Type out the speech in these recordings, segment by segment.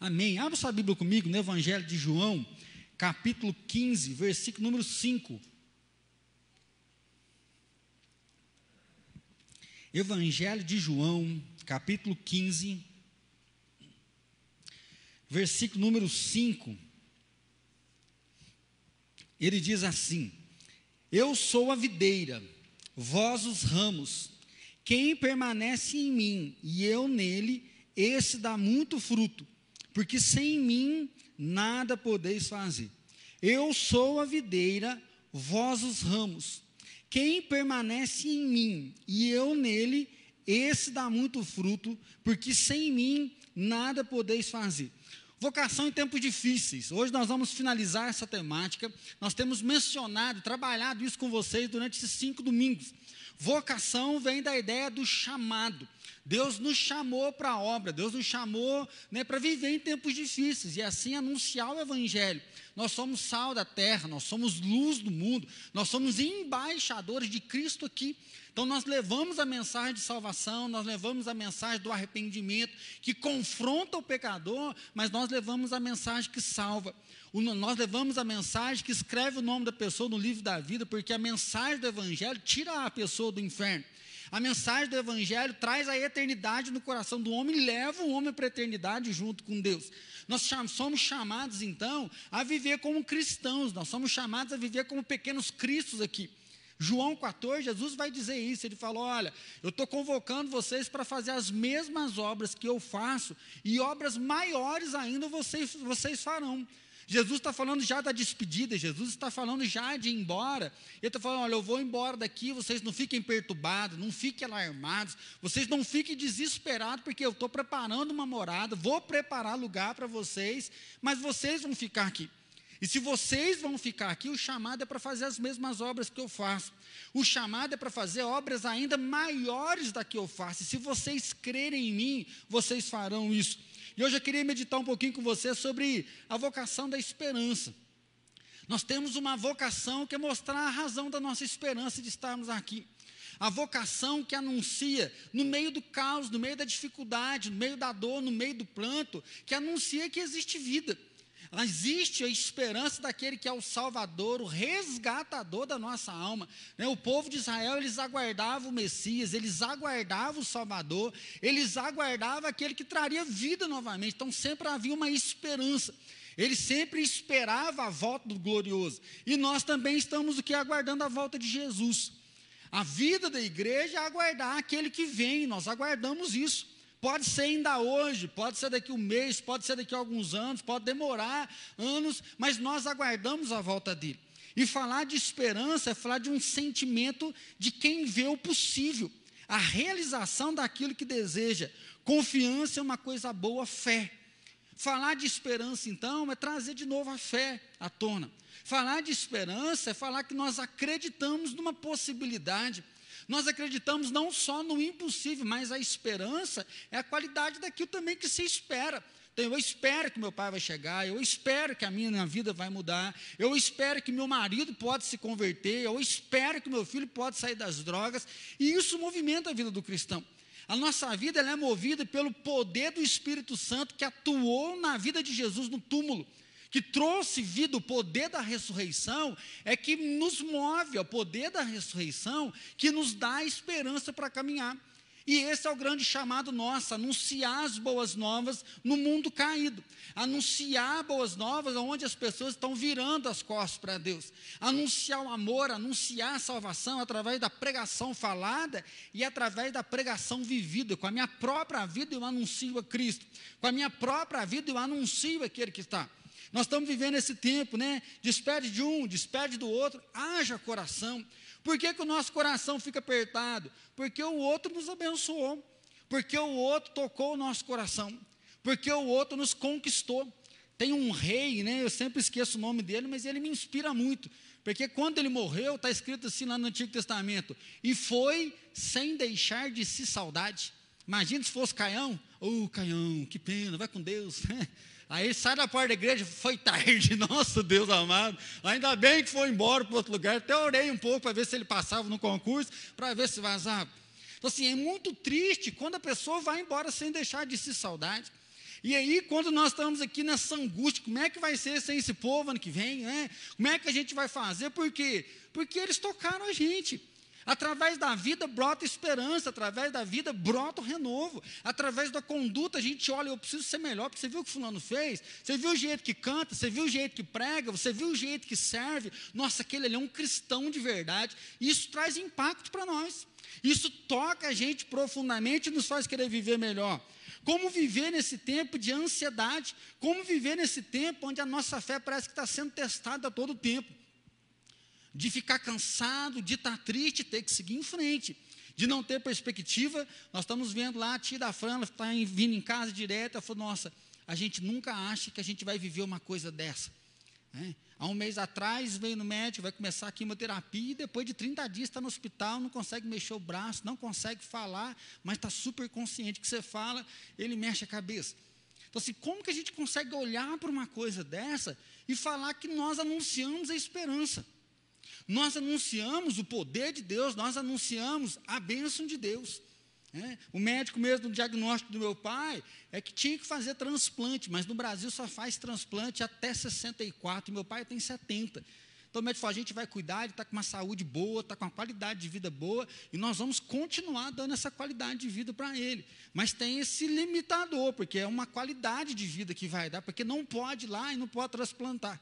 Amém. Abra sua Bíblia comigo no Evangelho de João, capítulo 15, versículo número 5. Evangelho de João, capítulo 15, versículo número 5. Ele diz assim: Eu sou a videira, vós os ramos. Quem permanece em mim e eu nele, esse dá muito fruto, porque sem mim nada podeis fazer. Eu sou a videira, vós os ramos. Quem permanece em mim e eu nele, esse dá muito fruto, porque sem mim nada podeis fazer. Vocação em tempos difíceis. Hoje nós vamos finalizar essa temática. Nós temos mencionado, trabalhado isso com vocês durante esses cinco domingos. Vocação vem da ideia do chamado. Deus nos chamou para a obra, Deus nos chamou né, para viver em tempos difíceis e assim anunciar o Evangelho. Nós somos sal da terra, nós somos luz do mundo, nós somos embaixadores de Cristo aqui. Então, nós levamos a mensagem de salvação, nós levamos a mensagem do arrependimento, que confronta o pecador, mas nós levamos a mensagem que salva. nós levamos a mensagem que escreve o nome da pessoa no livro da vida, porque a mensagem do Evangelho tira a pessoa do inferno. A mensagem do Evangelho traz a eternidade no coração do homem e leva o homem para a eternidade junto com Deus. Nós somos chamados, então, a viver como cristãos, nós somos chamados a viver como pequenos cristos aqui. João 14, Jesus vai dizer isso. Ele falou: Olha, eu estou convocando vocês para fazer as mesmas obras que eu faço, e obras maiores ainda vocês, vocês farão. Jesus está falando já da despedida, Jesus está falando já de ir embora. Ele está falando: olha, eu vou embora daqui, vocês não fiquem perturbados, não fiquem alarmados, vocês não fiquem desesperados, porque eu estou preparando uma morada, vou preparar lugar para vocês, mas vocês vão ficar aqui. E se vocês vão ficar aqui, o chamado é para fazer as mesmas obras que eu faço. O chamado é para fazer obras ainda maiores da que eu faço. E se vocês crerem em mim, vocês farão isso. E hoje eu queria meditar um pouquinho com você sobre a vocação da esperança. Nós temos uma vocação que é mostrar a razão da nossa esperança de estarmos aqui. A vocação que anuncia no meio do caos, no meio da dificuldade, no meio da dor, no meio do planto, que anuncia que existe vida. Existe a esperança daquele que é o Salvador, o resgatador da nossa alma. Né? O povo de Israel, eles aguardavam o Messias, eles aguardavam o Salvador, eles aguardavam aquele que traria vida novamente. Então sempre havia uma esperança. Ele sempre esperava a volta do glorioso. E nós também estamos o que aguardando a volta de Jesus. A vida da igreja é aguardar aquele que vem, nós aguardamos isso. Pode ser ainda hoje, pode ser daqui um mês, pode ser daqui a alguns anos, pode demorar anos, mas nós aguardamos a volta dele. E falar de esperança é falar de um sentimento de quem vê o possível, a realização daquilo que deseja. Confiança é uma coisa boa, fé. Falar de esperança, então, é trazer de novo a fé à tona. Falar de esperança é falar que nós acreditamos numa possibilidade. Nós acreditamos não só no impossível, mas a esperança é a qualidade daquilo também que se espera. Então, eu espero que meu pai vai chegar, eu espero que a minha vida vai mudar, eu espero que meu marido pode se converter, eu espero que meu filho pode sair das drogas, e isso movimenta a vida do cristão. A nossa vida é movida pelo poder do Espírito Santo que atuou na vida de Jesus no túmulo que trouxe vida, o poder da ressurreição, é que nos move, é o poder da ressurreição que nos dá esperança para caminhar. E esse é o grande chamado nosso, anunciar as boas novas no mundo caído. Anunciar boas novas onde as pessoas estão virando as costas para Deus. Anunciar o amor, anunciar a salvação através da pregação falada e através da pregação vivida. Com a minha própria vida eu anuncio a Cristo. Com a minha própria vida eu anuncio aquele que está. Nós estamos vivendo esse tempo, né? Despede de um, despede do outro, haja coração. Por que, que o nosso coração fica apertado? Porque o outro nos abençoou, porque o outro tocou o nosso coração, porque o outro nos conquistou. Tem um rei, né? Eu sempre esqueço o nome dele, mas ele me inspira muito. Porque quando ele morreu, está escrito assim lá no Antigo Testamento: e foi sem deixar de si saudade. Imagina se fosse Caião, ô oh, Caião, que pena, vai com Deus. Aí sai da porta da igreja, foi tarde, nosso Deus amado. Ainda bem que foi embora para outro lugar. Até orei um pouco para ver se ele passava no concurso, para ver se vazava. Então, assim, é muito triste quando a pessoa vai embora sem deixar de se saudade. E aí, quando nós estamos aqui nessa angústia, como é que vai ser sem esse povo ano que vem? Né? Como é que a gente vai fazer? Por quê? Porque eles tocaram a gente. Através da vida brota esperança, através da vida brota o renovo, através da conduta a gente olha, eu preciso ser melhor, porque você viu o que fulano fez, você viu o jeito que canta, você viu o jeito que prega, você viu o jeito que serve, nossa, aquele ali é um cristão de verdade, isso traz impacto para nós, isso toca a gente profundamente e nos faz querer viver melhor. Como viver nesse tempo de ansiedade, como viver nesse tempo onde a nossa fé parece que está sendo testada a todo tempo de ficar cansado, de estar triste, ter que seguir em frente, de não ter perspectiva. Nós estamos vendo lá a tia da Fran, ela está vindo em casa direto, ela falou, nossa, a gente nunca acha que a gente vai viver uma coisa dessa. É. Há um mês atrás veio no médico, vai começar a quimioterapia e depois de 30 dias está no hospital, não consegue mexer o braço, não consegue falar, mas está super consciente que você fala, ele mexe a cabeça. Então, assim, como que a gente consegue olhar para uma coisa dessa e falar que nós anunciamos a esperança? Nós anunciamos o poder de Deus, nós anunciamos a bênção de Deus. É, o médico mesmo no diagnóstico do meu pai é que tinha que fazer transplante, mas no Brasil só faz transplante até 64, meu pai tem 70. Então o médico falou, a gente vai cuidar, ele está com uma saúde boa, está com uma qualidade de vida boa, e nós vamos continuar dando essa qualidade de vida para ele. Mas tem esse limitador, porque é uma qualidade de vida que vai dar, porque não pode ir lá e não pode transplantar.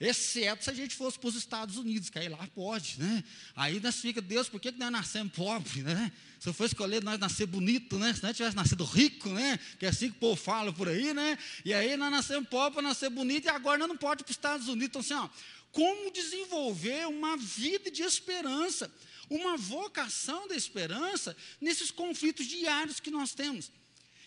Exceto se a gente fosse para os Estados Unidos, que aí lá pode, né? Aí nós fica, Deus, por que, nós nascemos pobre, né? Se eu for escolher nós nascer bonito, né? Se nós tivesse nascido rico, né? Que é assim que o povo fala por aí, né? E aí nós nascemos pobre para nascer bonito e agora nós não pode ir para os Estados Unidos. Então, assim, ó, como desenvolver uma vida de esperança, uma vocação da esperança nesses conflitos diários que nós temos?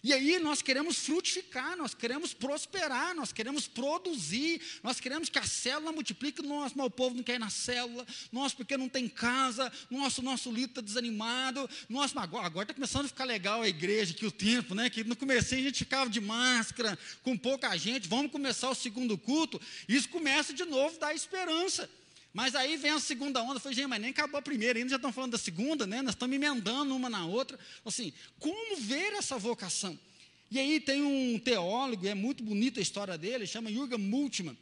E aí nós queremos frutificar, nós queremos prosperar, nós queremos produzir, nós queremos que a célula multiplique. Nossa, mas o povo não quer ir na célula, nós porque não tem casa, nosso nosso líder está desanimado, nossa, agora, está começando a ficar legal a igreja, que o tempo, né? Que no começo a gente ficava de máscara, com pouca gente, vamos começar o segundo culto, isso começa de novo dar esperança. Mas aí vem a segunda onda, foi, gente, mas nem acabou a primeira, ainda já estão falando da segunda, né? Nós estamos emendando uma na outra. Assim, como ver essa vocação? E aí tem um teólogo, é muito bonita a história dele, chama Jürgen Multmann.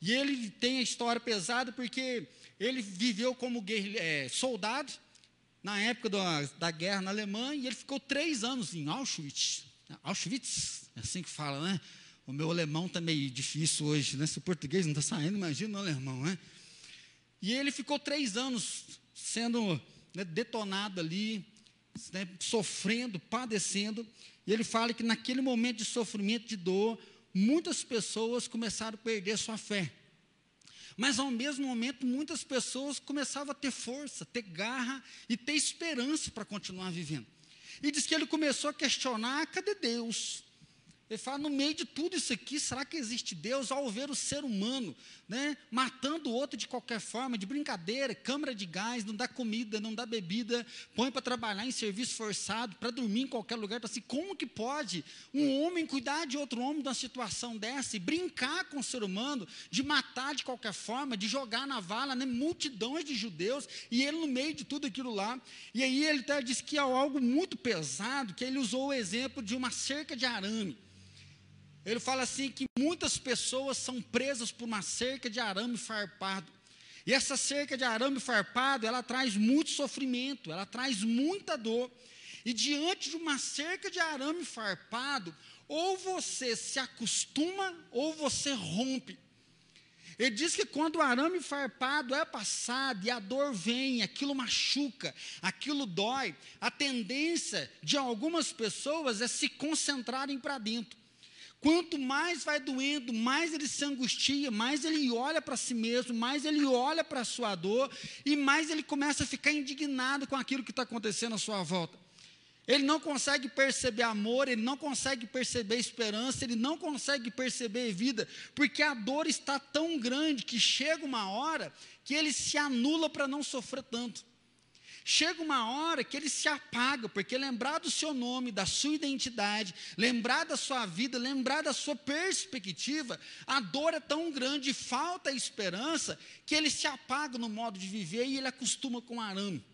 E ele tem a história pesada porque ele viveu como é, soldado na época da, da guerra na Alemanha e ele ficou três anos em Auschwitz. Auschwitz, é assim que fala, né? O meu alemão está meio difícil hoje, né? Se o português não está saindo, imagina o alemão, né? E ele ficou três anos sendo né, detonado ali, né, sofrendo, padecendo. E ele fala que naquele momento de sofrimento, de dor, muitas pessoas começaram a perder sua fé. Mas ao mesmo momento, muitas pessoas começavam a ter força, ter garra e ter esperança para continuar vivendo. E diz que ele começou a questionar: cadê Deus? Ele fala, no meio de tudo isso aqui, será que existe Deus ao ver o ser humano, né, matando o outro de qualquer forma, de brincadeira, câmara de gás, não dá comida, não dá bebida, põe para trabalhar em serviço forçado, para dormir em qualquer lugar, assim, como que pode um homem cuidar de outro homem numa situação dessa e brincar com o ser humano, de matar de qualquer forma, de jogar na vala, né, multidões de judeus, e ele no meio de tudo aquilo lá, e aí ele até diz que é algo muito pesado, que ele usou o exemplo de uma cerca de arame, ele fala assim que muitas pessoas são presas por uma cerca de arame farpado. E essa cerca de arame farpado, ela traz muito sofrimento, ela traz muita dor. E diante de uma cerca de arame farpado, ou você se acostuma ou você rompe. Ele diz que quando o arame farpado é passado e a dor vem, aquilo machuca, aquilo dói, a tendência de algumas pessoas é se concentrarem para dentro. Quanto mais vai doendo, mais ele se angustia, mais ele olha para si mesmo, mais ele olha para a sua dor e mais ele começa a ficar indignado com aquilo que está acontecendo à sua volta. Ele não consegue perceber amor, ele não consegue perceber esperança, ele não consegue perceber vida, porque a dor está tão grande que chega uma hora que ele se anula para não sofrer tanto. Chega uma hora que ele se apaga, porque lembrar do seu nome, da sua identidade, lembrar da sua vida, lembrar da sua perspectiva, a dor é tão grande, falta a esperança, que ele se apaga no modo de viver e ele acostuma com o arame.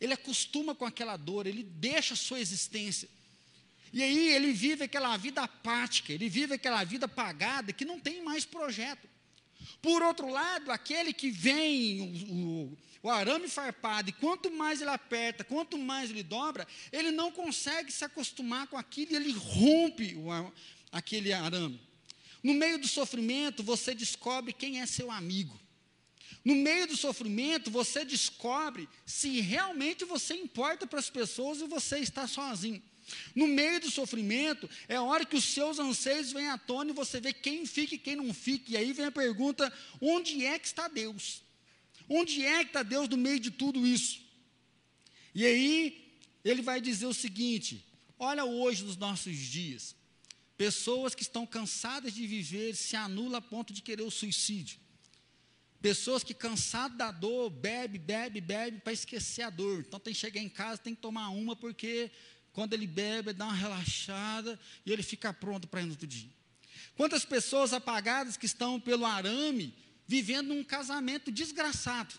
Ele acostuma com aquela dor, ele deixa a sua existência. E aí ele vive aquela vida apática, ele vive aquela vida pagada que não tem mais projeto. Por outro lado, aquele que vem, o, o, o arame farpado, e quanto mais ele aperta, quanto mais ele dobra, ele não consegue se acostumar com aquilo e ele rompe o, aquele arame. No meio do sofrimento, você descobre quem é seu amigo. No meio do sofrimento, você descobre se realmente você importa para as pessoas e você está sozinho. No meio do sofrimento, é a hora que os seus anseios vêm à tona e você vê quem fica e quem não fica. E aí vem a pergunta: onde é que está Deus? Onde é que está Deus no meio de tudo isso? E aí, ele vai dizer o seguinte: olha hoje nos nossos dias, pessoas que estão cansadas de viver se anulam a ponto de querer o suicídio. Pessoas que cansadas da dor, bebe, bebe, bebe para esquecer a dor. Então tem que chegar em casa, tem que tomar uma, porque quando ele bebe, ele dá uma relaxada e ele fica pronto para ir no outro dia. Quantas pessoas apagadas que estão pelo arame, vivendo um casamento desgraçado.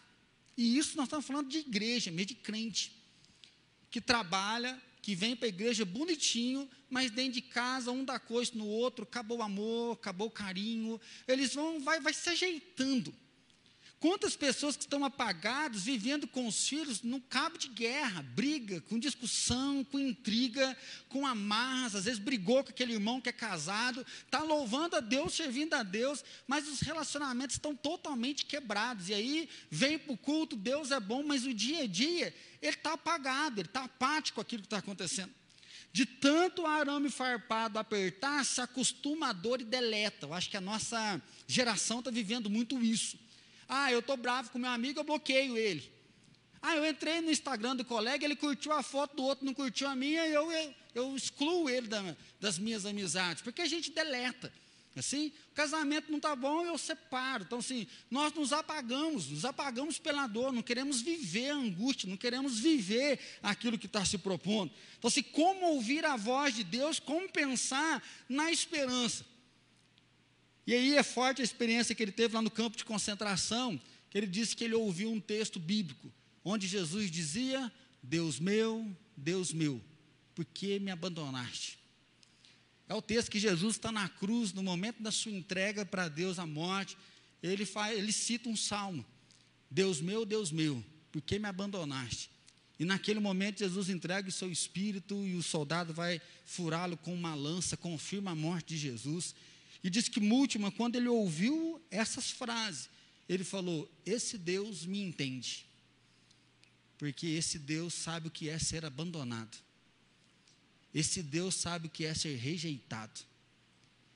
E isso nós estamos falando de igreja, meio de crente, que trabalha, que vem para a igreja bonitinho, mas dentro de casa, um dá coisa no outro, acabou o amor, acabou o carinho, eles vão, vai, vai se ajeitando. Quantas pessoas que estão apagadas, vivendo com os filhos no cabo de guerra, briga, com discussão, com intriga, com amarras, às vezes brigou com aquele irmão que é casado, está louvando a Deus, servindo a Deus, mas os relacionamentos estão totalmente quebrados. E aí vem para o culto, Deus é bom, mas o dia a dia, ele está apagado, ele está apático com aquilo que está acontecendo. De tanto arame farpado apertar, se acostuma a dor e deleta. Eu acho que a nossa geração está vivendo muito isso. Ah, eu estou bravo com meu amigo, eu bloqueio ele. Ah, eu entrei no Instagram do colega, ele curtiu a foto do outro, não curtiu a minha, eu, eu, eu excluo ele da, das minhas amizades, porque a gente deleta. Assim, o casamento não está bom, eu separo. Então, assim, nós nos apagamos, nos apagamos pela dor, não queremos viver a angústia, não queremos viver aquilo que está se propondo. Então, assim, como ouvir a voz de Deus, como pensar na esperança. E aí é forte a experiência que ele teve lá no campo de concentração, que ele disse que ele ouviu um texto bíblico, onde Jesus dizia: Deus meu, Deus meu, por que me abandonaste? É o texto que Jesus está na cruz, no momento da sua entrega para Deus a morte, ele, faz, ele cita um salmo: Deus meu, Deus meu, por que me abandonaste? E naquele momento Jesus entrega o seu espírito e o soldado vai furá-lo com uma lança, confirma a morte de Jesus. E diz que Múltima, quando ele ouviu essas frases, ele falou: Esse Deus me entende. Porque esse Deus sabe o que é ser abandonado. Esse Deus sabe o que é ser rejeitado.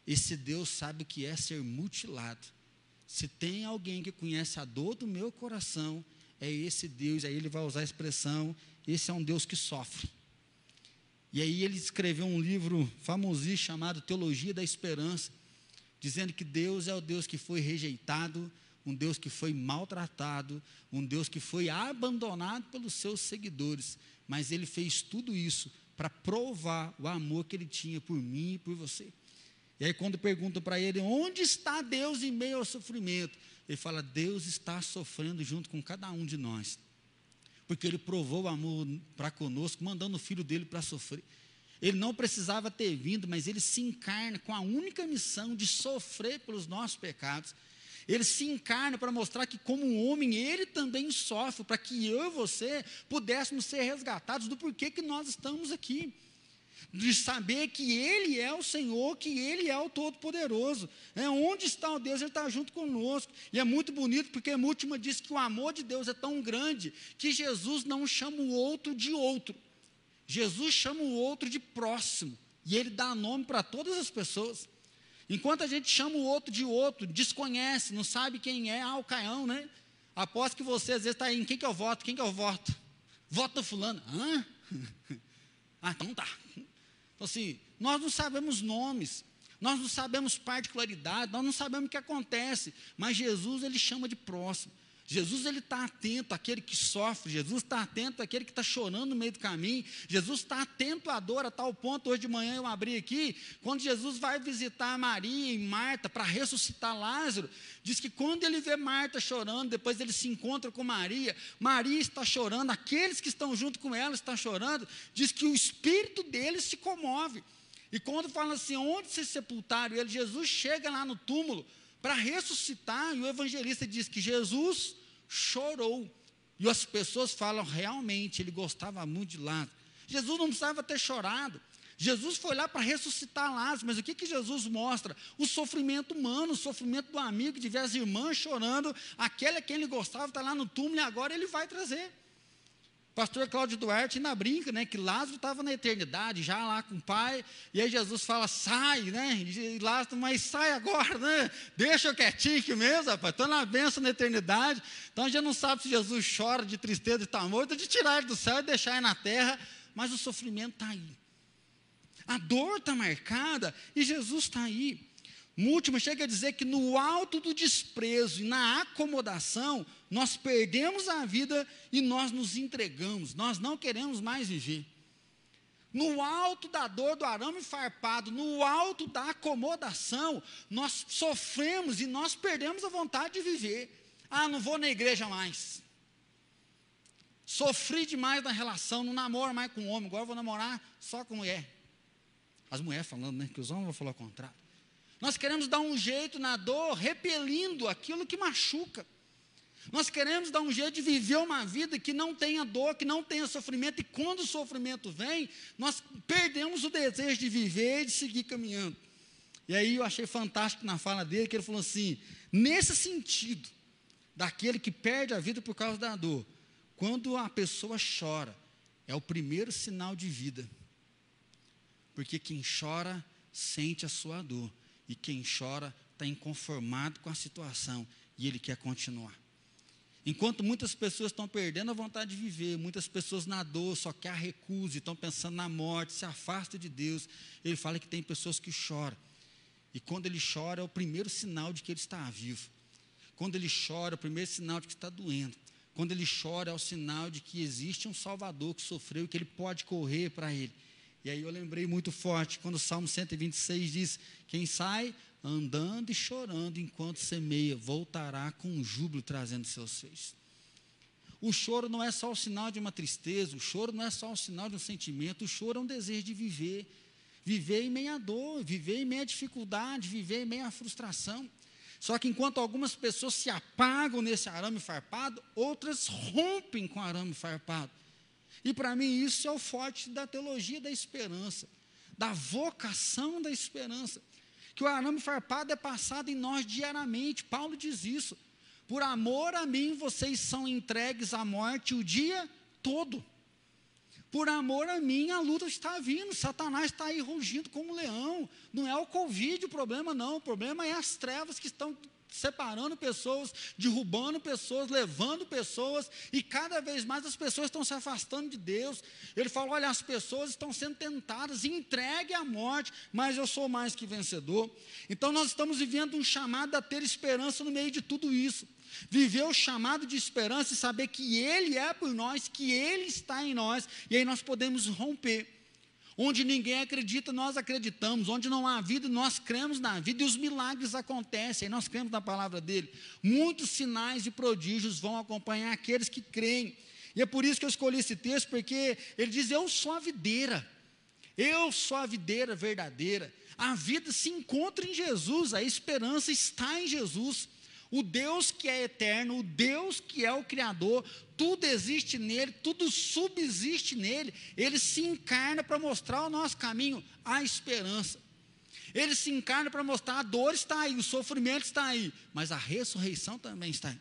Esse Deus sabe o que é ser mutilado. Se tem alguém que conhece a dor do meu coração, é esse Deus. Aí ele vai usar a expressão: esse é um Deus que sofre. E aí ele escreveu um livro famosíssimo chamado Teologia da Esperança dizendo que Deus é o Deus que foi rejeitado, um Deus que foi maltratado, um Deus que foi abandonado pelos seus seguidores, mas ele fez tudo isso para provar o amor que ele tinha por mim e por você. E aí, quando perguntam para ele, onde está Deus em meio ao sofrimento? Ele fala: Deus está sofrendo junto com cada um de nós, porque ele provou o amor para conosco, mandando o filho dele para sofrer. Ele não precisava ter vindo, mas ele se encarna com a única missão de sofrer pelos nossos pecados. Ele se encarna para mostrar que, como homem, ele também sofre, para que eu e você pudéssemos ser resgatados do porquê que nós estamos aqui. De saber que Ele é o Senhor, que Ele é o Todo-Poderoso. É, onde está o Deus? Ele está junto conosco. E é muito bonito, porque a última diz que o amor de Deus é tão grande que Jesus não chama o outro de outro. Jesus chama o outro de próximo, e ele dá nome para todas as pessoas. Enquanto a gente chama o outro de outro, desconhece, não sabe quem é, ah, o Caião, né? Aposto que você às vezes está aí, em quem que eu voto? Quem que eu voto? Voto fulano. Hã? ah, então tá. Então assim, nós não sabemos nomes, nós não sabemos particularidade, nós não sabemos o que acontece, mas Jesus ele chama de próximo. Jesus ele está atento àquele que sofre, Jesus está atento àquele que está chorando no meio do caminho, Jesus está atento à dor a tal ponto, hoje de manhã eu abri aqui, quando Jesus vai visitar Maria e Marta para ressuscitar Lázaro, diz que quando ele vê Marta chorando, depois ele se encontra com Maria, Maria está chorando, aqueles que estão junto com ela estão chorando, diz que o espírito deles se comove. E quando fala assim, onde se sepultaram ele, Jesus chega lá no túmulo para ressuscitar, e o evangelista diz que Jesus chorou. E as pessoas falam, realmente, ele gostava muito de Lázaro. Jesus não precisava ter chorado. Jesus foi lá para ressuscitar Lázaro, mas o que, que Jesus mostra? O sofrimento humano, o sofrimento do amigo, ver as irmãs chorando, aquele a quem ele gostava está lá no túmulo e agora ele vai trazer. Pastor Cláudio Duarte ainda brinca, né, que Lázaro estava na eternidade, já lá com o pai, e aí Jesus fala, sai, né, e Lázaro, mas sai agora, né, deixa eu quietinho aqui mesmo, rapaz, estou na bênção na eternidade, então a gente não sabe se Jesus chora de tristeza de estar morto, de tirar ele do céu e deixar ele na terra, mas o sofrimento está aí, a dor está marcada, e Jesus está aí, Múltiplo chega a dizer que no alto do desprezo e na acomodação, nós perdemos a vida e nós nos entregamos, nós não queremos mais viver. No alto da dor do arame farpado, no alto da acomodação, nós sofremos e nós perdemos a vontade de viver. Ah, não vou na igreja mais. Sofri demais na relação, não namoro mais com homem, agora vou namorar só com mulher. As mulheres falando, né? Que os homens vão falar o contrário. Nós queremos dar um jeito na dor, repelindo aquilo que machuca. Nós queremos dar um jeito de viver uma vida que não tenha dor, que não tenha sofrimento, e quando o sofrimento vem, nós perdemos o desejo de viver e de seguir caminhando. E aí eu achei fantástico na fala dele que ele falou assim: nesse sentido, daquele que perde a vida por causa da dor, quando a pessoa chora, é o primeiro sinal de vida. Porque quem chora sente a sua dor. E quem chora está inconformado com a situação e ele quer continuar. Enquanto muitas pessoas estão perdendo a vontade de viver, muitas pessoas na dor, só quer a recusa, estão pensando na morte, se afastam de Deus. Ele fala que tem pessoas que choram. E quando ele chora, é o primeiro sinal de que ele está vivo. Quando ele chora, é o primeiro sinal de que está doendo. Quando ele chora, é o sinal de que existe um Salvador que sofreu e que ele pode correr para ele. E aí eu lembrei muito forte, quando o Salmo 126 diz: Quem sai andando e chorando enquanto semeia, voltará com júbilo trazendo seus feitos. O choro não é só o sinal de uma tristeza, o choro não é só o sinal de um sentimento, o choro é um desejo de viver. Viver em meia dor, viver em meia dificuldade, viver em meia frustração. Só que enquanto algumas pessoas se apagam nesse arame farpado, outras rompem com o arame farpado. E para mim isso é o forte da teologia da esperança, da vocação da esperança. Que o arame farpado é passado em nós diariamente. Paulo diz isso. Por amor a mim, vocês são entregues à morte o dia todo. Por amor a mim, a luta está vindo. Satanás está aí rugindo como um leão. Não é o Covid o problema, não. O problema é as trevas que estão separando pessoas, derrubando pessoas, levando pessoas, e cada vez mais as pessoas estão se afastando de Deus. Ele fala: olha, as pessoas estão sendo tentadas, entregue à morte, mas eu sou mais que vencedor. Então nós estamos vivendo um chamado a ter esperança no meio de tudo isso. Viver o chamado de esperança e saber que Ele é por nós, que Ele está em nós, e aí nós podemos romper. Onde ninguém acredita, nós acreditamos. Onde não há vida, nós cremos na vida e os milagres acontecem. Nós cremos na palavra dele. Muitos sinais e prodígios vão acompanhar aqueles que creem. E é por isso que eu escolhi esse texto, porque ele diz: Eu sou a videira. Eu sou a videira verdadeira. A vida se encontra em Jesus, a esperança está em Jesus. O Deus que é eterno, o Deus que é o Criador, tudo existe nele, tudo subsiste nele. Ele se encarna para mostrar o nosso caminho, a esperança. Ele se encarna para mostrar a dor está aí, o sofrimento está aí, mas a ressurreição também está aí.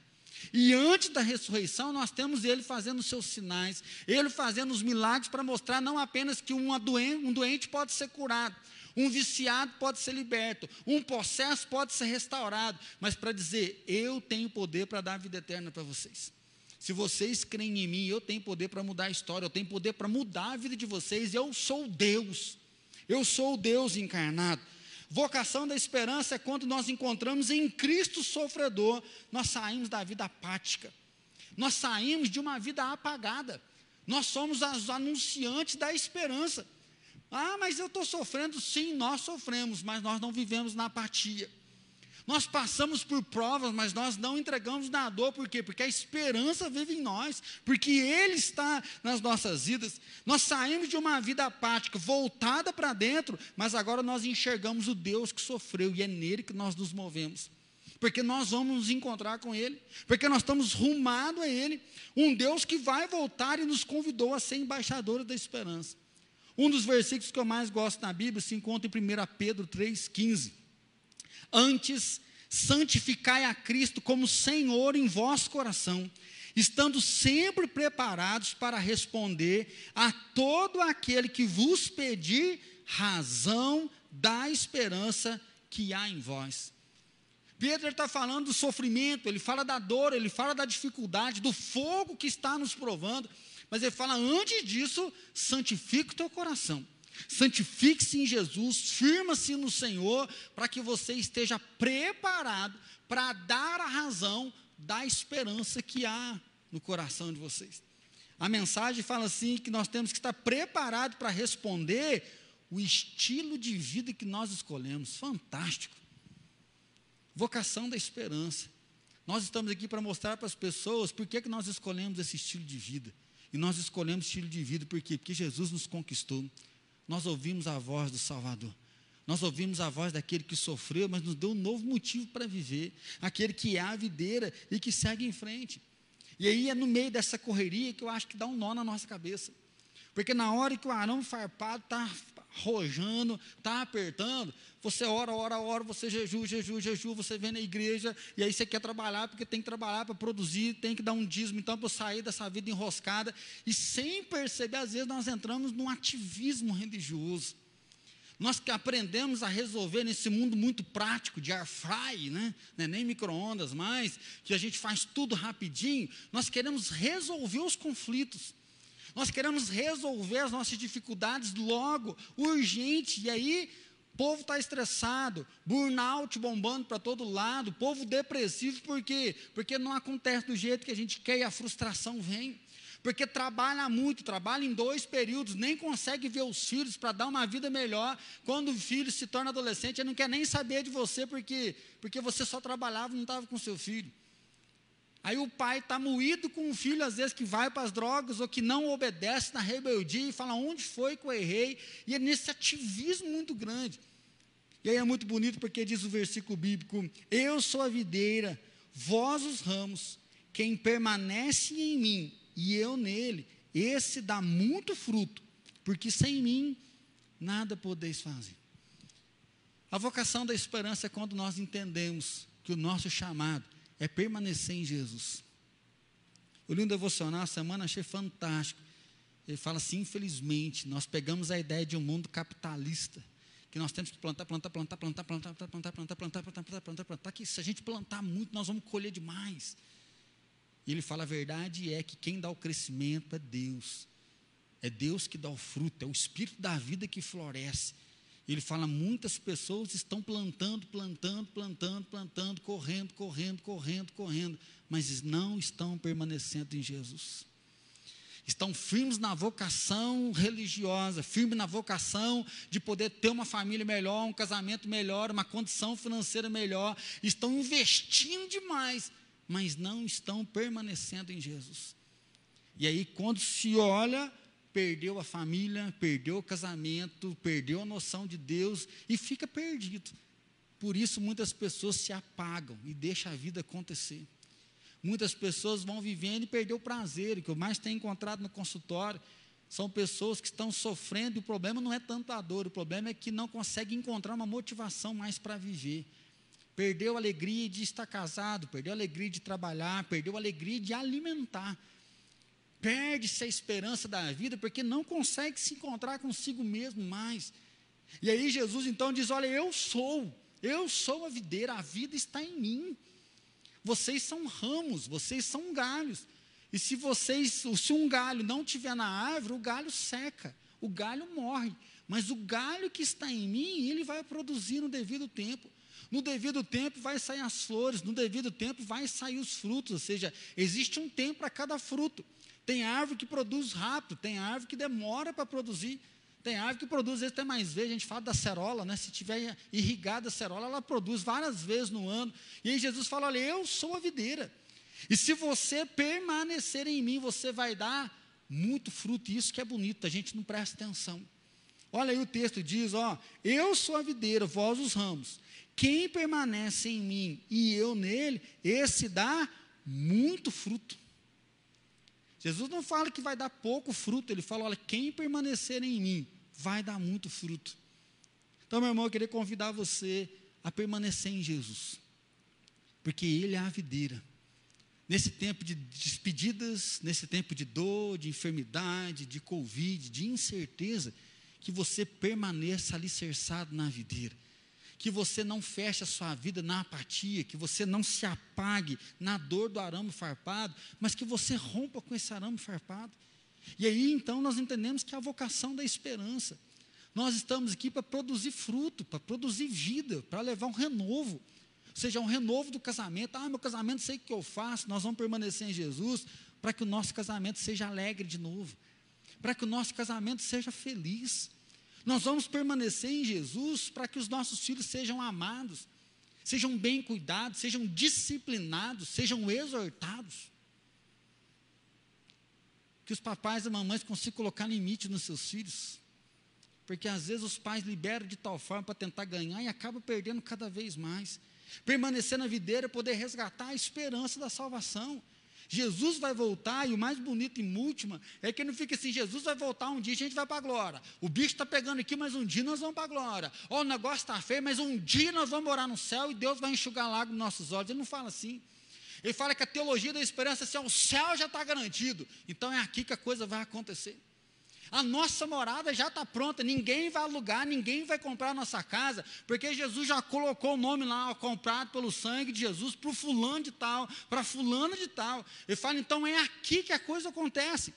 E antes da ressurreição, nós temos ele fazendo os seus sinais, ele fazendo os milagres para mostrar não apenas que um doente, um doente pode ser curado, um viciado pode ser liberto, um processo pode ser restaurado, mas para dizer, eu tenho poder para dar a vida eterna para vocês. Se vocês creem em mim, eu tenho poder para mudar a história, eu tenho poder para mudar a vida de vocês, eu sou Deus. Eu sou o Deus encarnado. Vocação da esperança é quando nós encontramos em Cristo sofredor, nós saímos da vida apática. Nós saímos de uma vida apagada. Nós somos os anunciantes da esperança. Ah, mas eu estou sofrendo. Sim, nós sofremos, mas nós não vivemos na apatia. Nós passamos por provas, mas nós não entregamos na dor, por quê? Porque a esperança vive em nós, porque Ele está nas nossas vidas. Nós saímos de uma vida apática, voltada para dentro, mas agora nós enxergamos o Deus que sofreu e é nele que nós nos movemos. Porque nós vamos nos encontrar com Ele, porque nós estamos rumados a Ele, um Deus que vai voltar e nos convidou a ser embaixadores da esperança. Um dos versículos que eu mais gosto na Bíblia se encontra em 1 Pedro 3,15 Antes, santificai a Cristo como Senhor em vosso coração, estando sempre preparados para responder a todo aquele que vos pedir razão da esperança que há em vós. Pedro está falando do sofrimento, ele fala da dor, ele fala da dificuldade, do fogo que está nos provando, mas ele fala: antes disso, santifica o teu coração. Santifique-se em Jesus, firma-se no Senhor, para que você esteja preparado para dar a razão da esperança que há no coração de vocês. A mensagem fala assim que nós temos que estar preparados para responder o estilo de vida que nós escolhemos. Fantástico. Vocação da esperança. Nós estamos aqui para mostrar para as pessoas por que, que nós escolhemos esse estilo de vida. E nós escolhemos estilo de vida por quê? Porque Jesus nos conquistou nós ouvimos a voz do Salvador. Nós ouvimos a voz daquele que sofreu, mas nos deu um novo motivo para viver. Aquele que é a videira e que segue em frente. E aí é no meio dessa correria que eu acho que dá um nó na nossa cabeça. Porque na hora que o arame farpado está rojando, está apertando, você ora, ora, ora, você jejum, jejum, jejum, você vem na igreja, e aí você quer trabalhar, porque tem que trabalhar para produzir, tem que dar um dízimo, então, para sair dessa vida enroscada, e sem perceber, às vezes nós entramos num ativismo religioso. Nós que aprendemos a resolver nesse mundo muito prático de air fry, né? É nem micro-ondas mais, que a gente faz tudo rapidinho, nós queremos resolver os conflitos. Nós queremos resolver as nossas dificuldades logo, urgente, e aí o povo está estressado, burnout bombando para todo lado, povo depressivo, por quê? Porque não acontece do jeito que a gente quer e a frustração vem. Porque trabalha muito, trabalha em dois períodos, nem consegue ver os filhos para dar uma vida melhor. Quando o filho se torna adolescente, ele não quer nem saber de você, porque, porque você só trabalhava e não estava com seu filho. Aí o pai está moído com o filho, às vezes, que vai para as drogas ou que não obedece na rebeldia e fala onde foi que eu errei. E é nesse ativismo muito grande. E aí é muito bonito porque diz o versículo bíblico: Eu sou a videira, vós os ramos, quem permanece em mim e eu nele, esse dá muito fruto, porque sem mim nada podeis fazer. A vocação da esperança é quando nós entendemos que o nosso chamado é permanecer em Jesus. Eu li um devocional semana, achei fantástico. Ele fala assim: infelizmente, nós pegamos a ideia de um mundo capitalista, que nós temos que plantar, plantar, plantar, plantar, plantar, plantar, plantar, plantar, plantar, plantar, plantar, plantar, plantar, que se a gente plantar muito, nós vamos colher demais. E ele fala: a verdade é que quem dá o crescimento é Deus. É Deus que dá o fruto, é o espírito da vida que floresce. Ele fala: muitas pessoas estão plantando, plantando, plantando, plantando, correndo, correndo, correndo, correndo, mas não estão permanecendo em Jesus. Estão firmes na vocação religiosa, firmes na vocação de poder ter uma família melhor, um casamento melhor, uma condição financeira melhor. Estão investindo demais, mas não estão permanecendo em Jesus. E aí, quando se olha perdeu a família, perdeu o casamento, perdeu a noção de Deus e fica perdido. Por isso muitas pessoas se apagam e deixam a vida acontecer. Muitas pessoas vão vivendo e perdeu o prazer, o que eu mais tenho encontrado no consultório são pessoas que estão sofrendo, e o problema não é tanto a dor, o problema é que não conseguem encontrar uma motivação mais para viver. Perdeu a alegria de estar casado, perdeu a alegria de trabalhar, perdeu a alegria de alimentar perde-se a esperança da vida porque não consegue se encontrar consigo mesmo mais. E aí Jesus então diz: Olha, eu sou, eu sou a videira, a vida está em mim. Vocês são ramos, vocês são galhos. E se vocês, se um galho não tiver na árvore, o galho seca, o galho morre. Mas o galho que está em mim, ele vai produzir no devido tempo. No devido tempo vai sair as flores, no devido tempo vai sair os frutos, ou seja, existe um tempo para cada fruto. Tem árvore que produz rápido, tem árvore que demora para produzir. Tem árvore que produz, às vezes até mais vezes, a gente fala da cerola, né? Se tiver irrigada a cerola, ela produz várias vezes no ano. E aí Jesus fala: olha, eu sou a videira. E se você permanecer em mim, você vai dar muito fruto. E isso que é bonito, a gente não presta atenção. Olha aí o texto diz: ó, eu sou a videira, vós os ramos. Quem permanece em mim e eu nele, esse dá muito fruto. Jesus não fala que vai dar pouco fruto, ele fala: olha, quem permanecer em mim vai dar muito fruto. Então, meu irmão, eu queria convidar você a permanecer em Jesus, porque Ele é a videira. Nesse tempo de despedidas, nesse tempo de dor, de enfermidade, de Covid, de incerteza, que você permaneça alicerçado na videira que você não feche a sua vida na apatia, que você não se apague na dor do arame farpado, mas que você rompa com esse arame farpado. E aí então nós entendemos que é a vocação da esperança. Nós estamos aqui para produzir fruto, para produzir vida, para levar um renovo. Ou seja, um renovo do casamento. Ah, meu casamento, sei o que eu faço, nós vamos permanecer em Jesus, para que o nosso casamento seja alegre de novo, para que o nosso casamento seja feliz. Nós vamos permanecer em Jesus para que os nossos filhos sejam amados, sejam bem cuidados, sejam disciplinados, sejam exortados. Que os papais e mamães consigam colocar limite nos seus filhos. Porque às vezes os pais liberam de tal forma para tentar ganhar e acabam perdendo cada vez mais. Permanecer na videira é poder resgatar a esperança da salvação. Jesus vai voltar, e o mais bonito e última é que não fica assim: Jesus vai voltar um dia, a gente vai para a glória. O bicho está pegando aqui, mas um dia nós vamos para a glória. Ó, o negócio está feio, mas um dia nós vamos morar no céu e Deus vai enxugar lágrimas nos nossos olhos. Ele não fala assim. Ele fala que a teologia da esperança é assim: ó, o céu já está garantido. Então é aqui que a coisa vai acontecer. A nossa morada já está pronta, ninguém vai alugar, ninguém vai comprar a nossa casa, porque Jesus já colocou o nome lá, ó, comprado pelo sangue de Jesus, para o fulano de tal, para fulano de tal. Ele fala, então é aqui que a coisa acontece.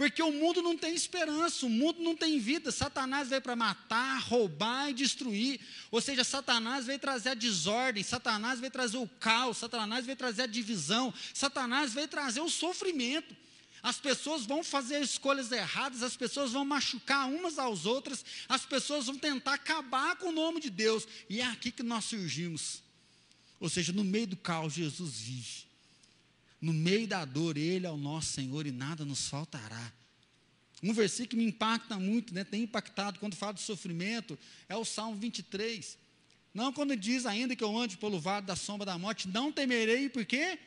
Porque o mundo não tem esperança, o mundo não tem vida. Satanás veio para matar, roubar e destruir. Ou seja, Satanás veio trazer a desordem, Satanás veio trazer o caos, Satanás veio trazer a divisão, Satanás veio trazer o sofrimento. As pessoas vão fazer escolhas erradas, as pessoas vão machucar umas às outras, as pessoas vão tentar acabar com o nome de Deus. E é aqui que nós surgimos. Ou seja, no meio do caos, Jesus vive. No meio da dor, Ele é o nosso Senhor e nada nos faltará. Um versículo que me impacta muito, né, tem impactado quando fala de sofrimento, é o Salmo 23. Não quando diz ainda que eu ande pelo vale da sombra da morte, não temerei, porque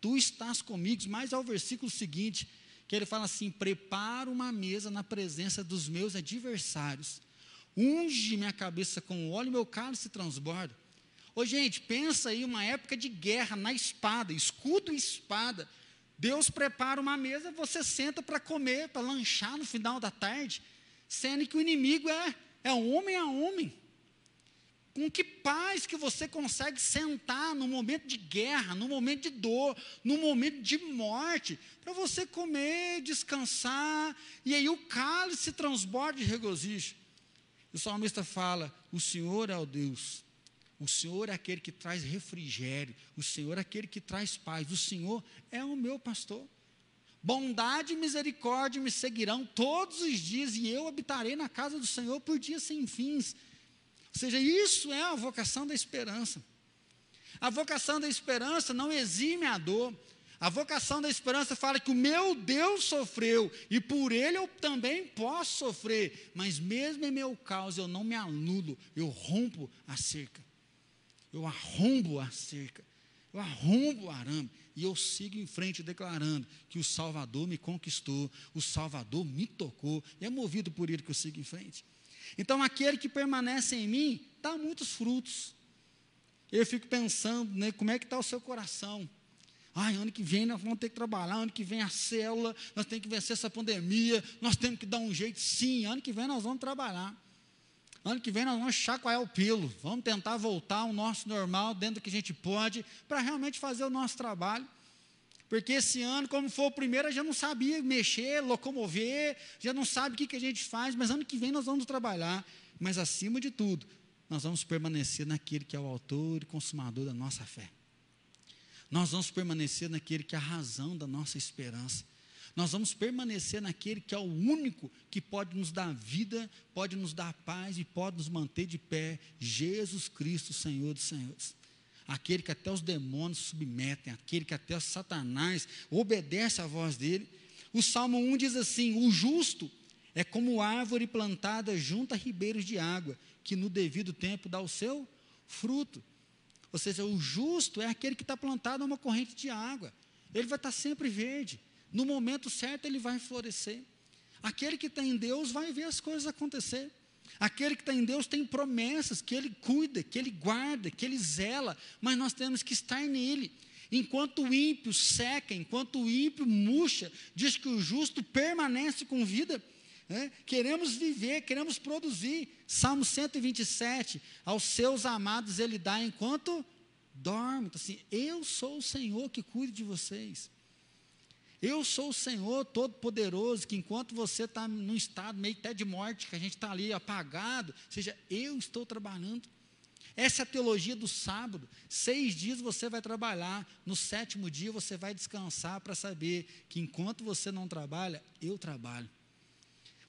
tu estás comigo. Mas é o versículo seguinte, que ele fala assim: prepara uma mesa na presença dos meus adversários, unge minha cabeça com óleo meu cálice transborda. Ô gente, pensa aí uma época de guerra na espada, escudo e espada. Deus prepara uma mesa, você senta para comer, para lanchar no final da tarde, sendo que o inimigo é, é homem a homem. Com que paz que você consegue sentar no momento de guerra, no momento de dor, no momento de morte, para você comer, descansar, e aí o cálice transborda de regozijo. O salmista fala: O Senhor é o Deus, o Senhor é aquele que traz refrigério, o Senhor é aquele que traz paz, o Senhor é o meu pastor. Bondade e misericórdia me seguirão todos os dias, e eu habitarei na casa do Senhor por dias sem fins. Ou seja, isso é a vocação da esperança. A vocação da esperança não exime a dor. A vocação da esperança fala que o meu Deus sofreu e por ele eu também posso sofrer, mas mesmo em meu caos eu não me anulo, eu rompo a cerca. Eu arrombo a cerca. Eu arrombo o arame e eu sigo em frente declarando que o Salvador me conquistou, o Salvador me tocou, e é movido por ele que eu sigo em frente. Então, aquele que permanece em mim dá muitos frutos. Eu fico pensando, né, como é que está o seu coração? Ai, ano que vem nós vamos ter que trabalhar, ano que vem a célula, nós temos que vencer essa pandemia, nós temos que dar um jeito, sim, ano que vem nós vamos trabalhar. Ano que vem nós vamos chacoalhar o pelo, vamos tentar voltar ao nosso normal, dentro do que a gente pode, para realmente fazer o nosso trabalho. Porque esse ano, como foi o primeiro, já não sabia mexer, locomover, já não sabe o que, que a gente faz, mas ano que vem nós vamos trabalhar. Mas acima de tudo, nós vamos permanecer naquele que é o autor e consumador da nossa fé. Nós vamos permanecer naquele que é a razão da nossa esperança. Nós vamos permanecer naquele que é o único que pode nos dar vida, pode nos dar paz e pode nos manter de pé, Jesus Cristo, Senhor dos Senhores. Aquele que até os demônios submetem, aquele que até o Satanás obedece à voz dele. O Salmo 1 diz assim: O justo é como árvore plantada junto a ribeiros de água, que no devido tempo dá o seu fruto. Ou seja, o justo é aquele que está plantado numa corrente de água. Ele vai estar sempre verde. No momento certo ele vai florescer. Aquele que está em Deus vai ver as coisas acontecer. Aquele que está em Deus tem promessas que ele cuida, que ele guarda, que ele zela, mas nós temos que estar nele. Enquanto o ímpio seca, enquanto o ímpio murcha, diz que o justo permanece com vida. Né? Queremos viver, queremos produzir. Salmo 127, aos seus amados ele dá enquanto dorme. Então, assim, eu sou o Senhor que cuida de vocês. Eu sou o Senhor Todo-Poderoso, que enquanto você está num estado meio até de morte, que a gente está ali apagado, ou seja, eu estou trabalhando. Essa é a teologia do sábado. Seis dias você vai trabalhar, no sétimo dia você vai descansar para saber que enquanto você não trabalha, eu trabalho.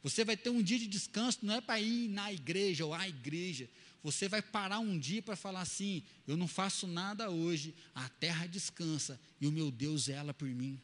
Você vai ter um dia de descanso, não é para ir na igreja ou à igreja. Você vai parar um dia para falar assim: eu não faço nada hoje, a terra descansa e o meu Deus ela por mim.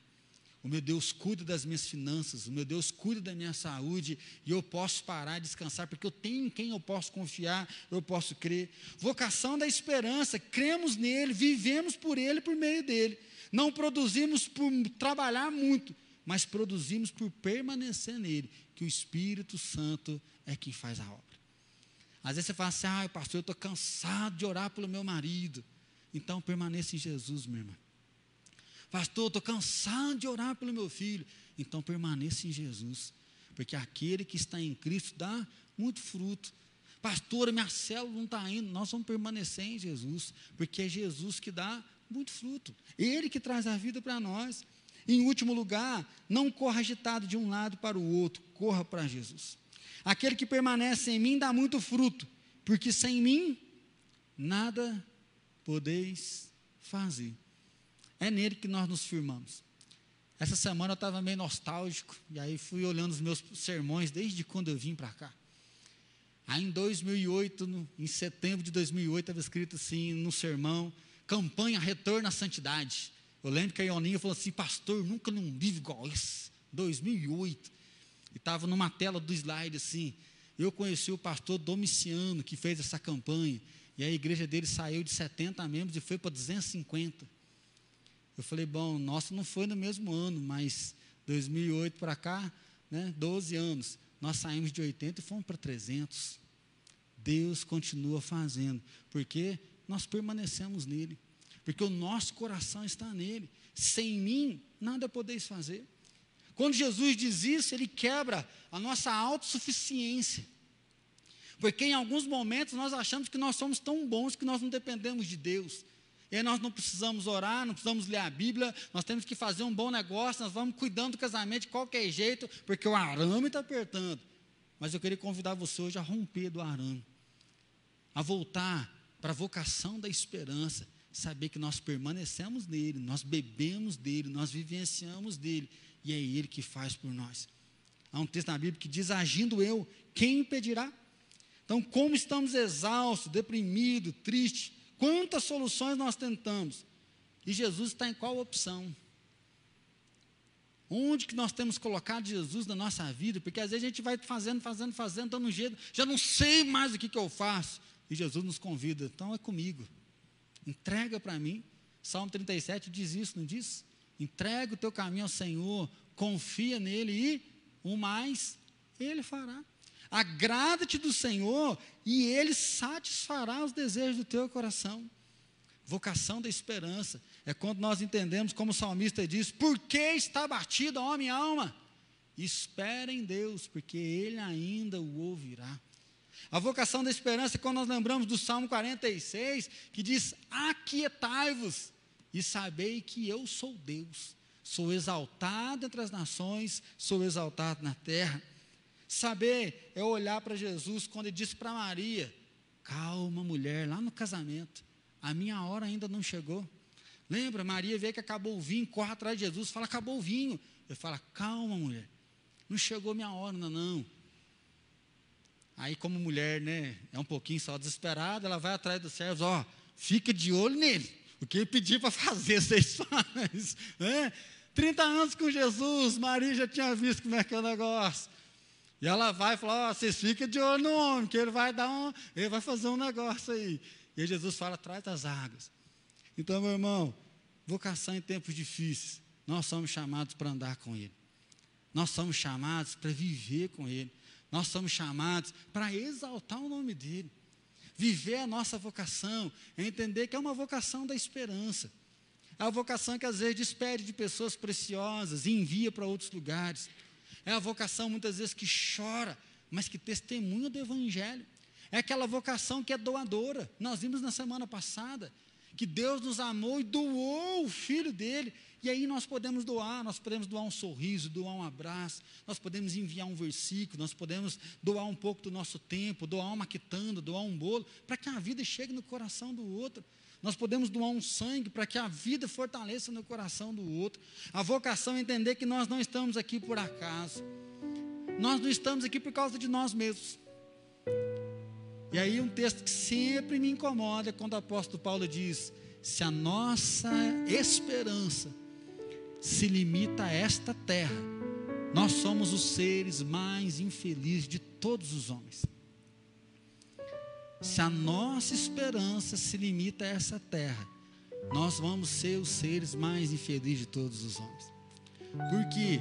O meu Deus cuida das minhas finanças, o meu Deus cuida da minha saúde, e eu posso parar, descansar, porque eu tenho em quem eu posso confiar, eu posso crer. Vocação da esperança, cremos nele, vivemos por ele, por meio dele. Não produzimos por trabalhar muito, mas produzimos por permanecer nele, que o Espírito Santo é quem faz a obra. Às vezes você fala assim, ah, pastor, eu estou cansado de orar pelo meu marido. Então permaneça em Jesus, meu irmão. Pastor, estou cansado de orar pelo meu filho. Então permaneça em Jesus, porque aquele que está em Cristo dá muito fruto. Pastor, minha célula não está indo, nós vamos permanecer em Jesus, porque é Jesus que dá muito fruto. Ele que traz a vida para nós. Em último lugar, não corra agitado de um lado para o outro, corra para Jesus. Aquele que permanece em mim dá muito fruto, porque sem mim nada podeis fazer. É nele que nós nos firmamos. Essa semana eu estava meio nostálgico, e aí fui olhando os meus sermões desde quando eu vim para cá. Aí em 2008, no, em setembro de 2008, estava escrito assim no sermão: campanha Retorno à Santidade. Eu lembro que a Ioninha falou assim: Pastor, nunca num livro igual esse. 2008. E estava numa tela do slide assim. Eu conheci o pastor Domiciano, que fez essa campanha. E a igreja dele saiu de 70 membros e foi para 250. Eu falei, bom, nosso não foi no mesmo ano, mas 2008 para cá, né, 12 anos. Nós saímos de 80 e fomos para 300. Deus continua fazendo, porque nós permanecemos nele, porque o nosso coração está nele. Sem mim, nada podeis fazer. Quando Jesus diz isso, ele quebra a nossa autossuficiência. Porque em alguns momentos nós achamos que nós somos tão bons que nós não dependemos de Deus. E aí nós não precisamos orar, não precisamos ler a Bíblia, nós temos que fazer um bom negócio, nós vamos cuidando do casamento de qualquer jeito, porque o arame está apertando. Mas eu queria convidar você hoje a romper do arame, a voltar para a vocação da esperança, saber que nós permanecemos nele, nós bebemos dele, nós vivenciamos dele, e é ele que faz por nós. Há um texto na Bíblia que diz: agindo eu, quem impedirá? Então, como estamos exaustos, deprimidos, tristes, Quantas soluções nós tentamos? E Jesus está em qual opção? Onde que nós temos colocado Jesus na nossa vida? Porque às vezes a gente vai fazendo, fazendo, fazendo, dando um jeito, já não sei mais o que, que eu faço. E Jesus nos convida, então é comigo. Entrega para mim. Salmo 37 diz isso, não diz? Entrega o teu caminho ao Senhor, confia nele e o mais ele fará. Agrada-te do Senhor e Ele satisfará os desejos do teu coração. Vocação da esperança é quando nós entendemos, como o salmista diz: Por que está batida, ó minha alma? Espera em Deus, porque Ele ainda o ouvirá. A vocação da esperança é quando nós lembramos do Salmo 46, que diz: Aquietai-vos e sabei que eu sou Deus, sou exaltado entre as nações, sou exaltado na terra. Saber é olhar para Jesus quando ele disse para Maria: calma, mulher, lá no casamento. A minha hora ainda não chegou. Lembra, Maria vê que acabou o vinho, corre atrás de Jesus, fala, acabou o vinho. Ele fala, calma, mulher, não chegou minha hora ainda não. Aí, como mulher, né, é um pouquinho só desesperada, ela vai atrás dos servos, ó, fica de olho nele. O que ele pedir para fazer, vocês fazem. Né? 30 anos com Jesus, Maria já tinha visto como é que é o negócio. E ela vai e fala, ó, vocês ficam de olho no homem, que ele vai dar um, ele vai fazer um negócio aí. E Jesus fala, traz das águas. Então, meu irmão, vocação em tempos difíceis, nós somos chamados para andar com Ele. Nós somos chamados para viver com Ele. Nós somos chamados para exaltar o nome dEle. Viver a nossa vocação, é entender que é uma vocação da esperança. É a vocação que às vezes despede de pessoas preciosas e envia para outros lugares. É a vocação muitas vezes que chora, mas que testemunha do Evangelho. É aquela vocação que é doadora. Nós vimos na semana passada que Deus nos amou e doou o filho dele. E aí nós podemos doar, nós podemos doar um sorriso, doar um abraço, nós podemos enviar um versículo, nós podemos doar um pouco do nosso tempo, doar uma quitanda, doar um bolo, para que a vida chegue no coração do outro. Nós podemos doar um sangue para que a vida fortaleça no coração do outro. A vocação é entender que nós não estamos aqui por acaso. Nós não estamos aqui por causa de nós mesmos. E aí um texto que sempre me incomoda é quando o apóstolo Paulo diz: se a nossa esperança se limita a esta terra, nós somos os seres mais infelizes de todos os homens. Se a nossa esperança se limita a essa terra, nós vamos ser os seres mais infelizes de todos os homens. Por quê?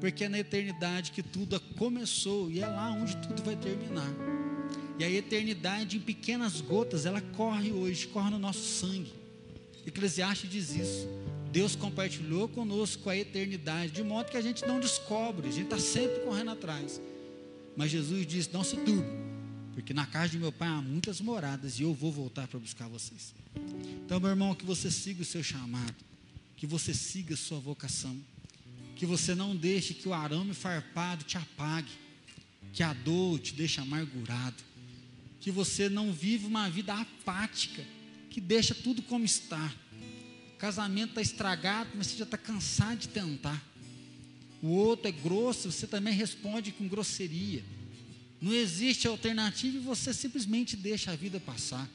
Porque é na eternidade que tudo começou e é lá onde tudo vai terminar. E a eternidade em pequenas gotas, ela corre hoje, corre no nosso sangue. Eclesiastes diz isso. Deus compartilhou conosco a eternidade, de modo que a gente não descobre, a gente está sempre correndo atrás. Mas Jesus disse: Não se turbe, porque na casa de meu pai há muitas moradas e eu vou voltar para buscar vocês. Então, meu irmão, que você siga o seu chamado, que você siga a sua vocação, que você não deixe que o arame farpado te apague, que a dor te deixe amargurado que você não vive uma vida apática, que deixa tudo como está. O casamento está estragado, mas você já está cansado de tentar. O outro é grosso, você também responde com grosseria. Não existe alternativa e você simplesmente deixa a vida passar.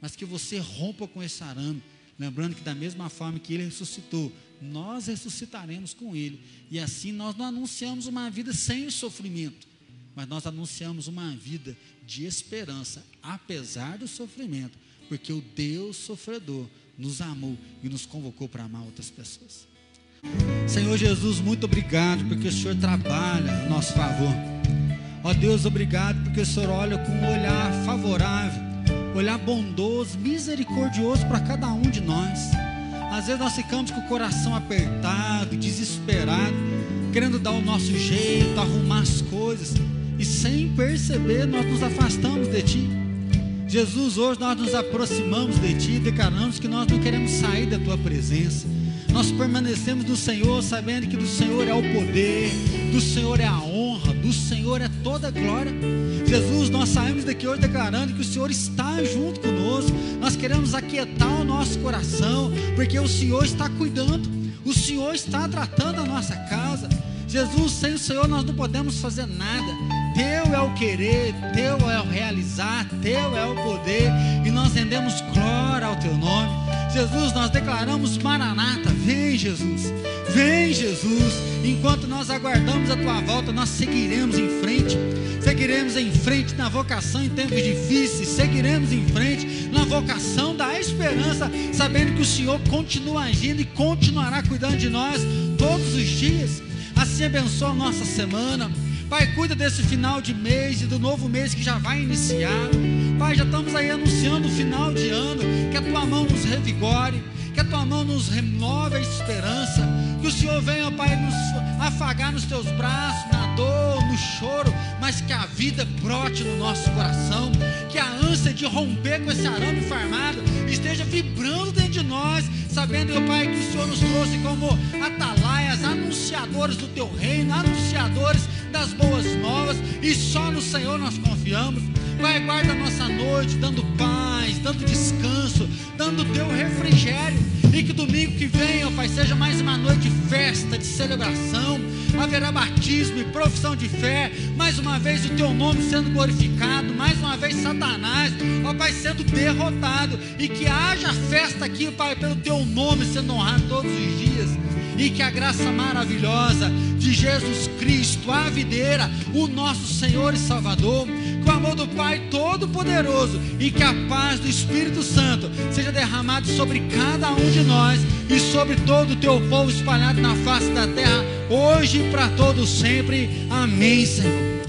Mas que você rompa com esse arame. Lembrando que, da mesma forma que ele ressuscitou, nós ressuscitaremos com ele. E assim nós não anunciamos uma vida sem sofrimento, mas nós anunciamos uma vida de esperança, apesar do sofrimento, porque o Deus sofredor nos amou e nos convocou para amar outras pessoas. Senhor Jesus, muito obrigado porque o Senhor trabalha a nosso favor. Ó Deus, obrigado porque o Senhor olha com um olhar favorável, olhar bondoso, misericordioso para cada um de nós. Às vezes nós ficamos com o coração apertado, desesperado, querendo dar o nosso jeito, arrumar as coisas e sem perceber nós nos afastamos de Ti. Jesus, hoje nós nos aproximamos de Ti, declaramos que nós não queremos sair da Tua presença. Nós permanecemos do Senhor, sabendo que do Senhor é o poder, do Senhor é a honra, do Senhor é toda glória. Jesus, nós saímos daqui hoje declarando que o Senhor está junto conosco. Nós queremos aquietar o nosso coração, porque o Senhor está cuidando, o Senhor está tratando a nossa casa. Jesus, sem o Senhor nós não podemos fazer nada. Teu é o querer, Teu é o realizar, Teu é o poder, e nós rendemos glória ao Teu nome. Jesus, nós declaramos Maranata, vem Jesus, vem Jesus. Enquanto nós aguardamos a Tua volta, nós seguiremos em frente, seguiremos em frente na vocação em tempos difíceis, seguiremos em frente na vocação da esperança, sabendo que o Senhor continua agindo e continuará cuidando de nós todos os dias. Assim abençoa a nossa semana. Pai, cuida desse final de mês e do novo mês que já vai iniciar. Pai, já estamos aí anunciando o final de ano. Que a tua mão nos revigore, que a tua mão nos renove a esperança. Que o Senhor venha, Pai, nos afagar nos teus braços, na dor, no choro, mas que a vida brote no nosso coração. Que a ânsia de romper com esse arame farmado esteja vibrando dentro de nós, sabendo, meu Pai, que o Senhor nos trouxe como atalaias, anunciadores do teu reino, anunciadores das boas novas, e só no Senhor nós confiamos. Pai, guarda a nossa noite, dando paz, dando descanso, dando teu refrigério. E que domingo que vem, ó Pai, seja mais uma noite de festa, de celebração. Haverá batismo e profissão de fé. Mais uma vez o teu nome sendo glorificado. Mais uma vez Satanás, ó Pai, sendo derrotado. E que haja festa aqui, Pai, pelo teu nome sendo honrado todos os dias e que a graça maravilhosa de Jesus Cristo, a videira, o nosso Senhor e Salvador, com o amor do Pai Todo-Poderoso e que a paz do Espírito Santo seja derramado sobre cada um de nós e sobre todo o teu povo espalhado na face da terra, hoje e para todos sempre. Amém, Senhor.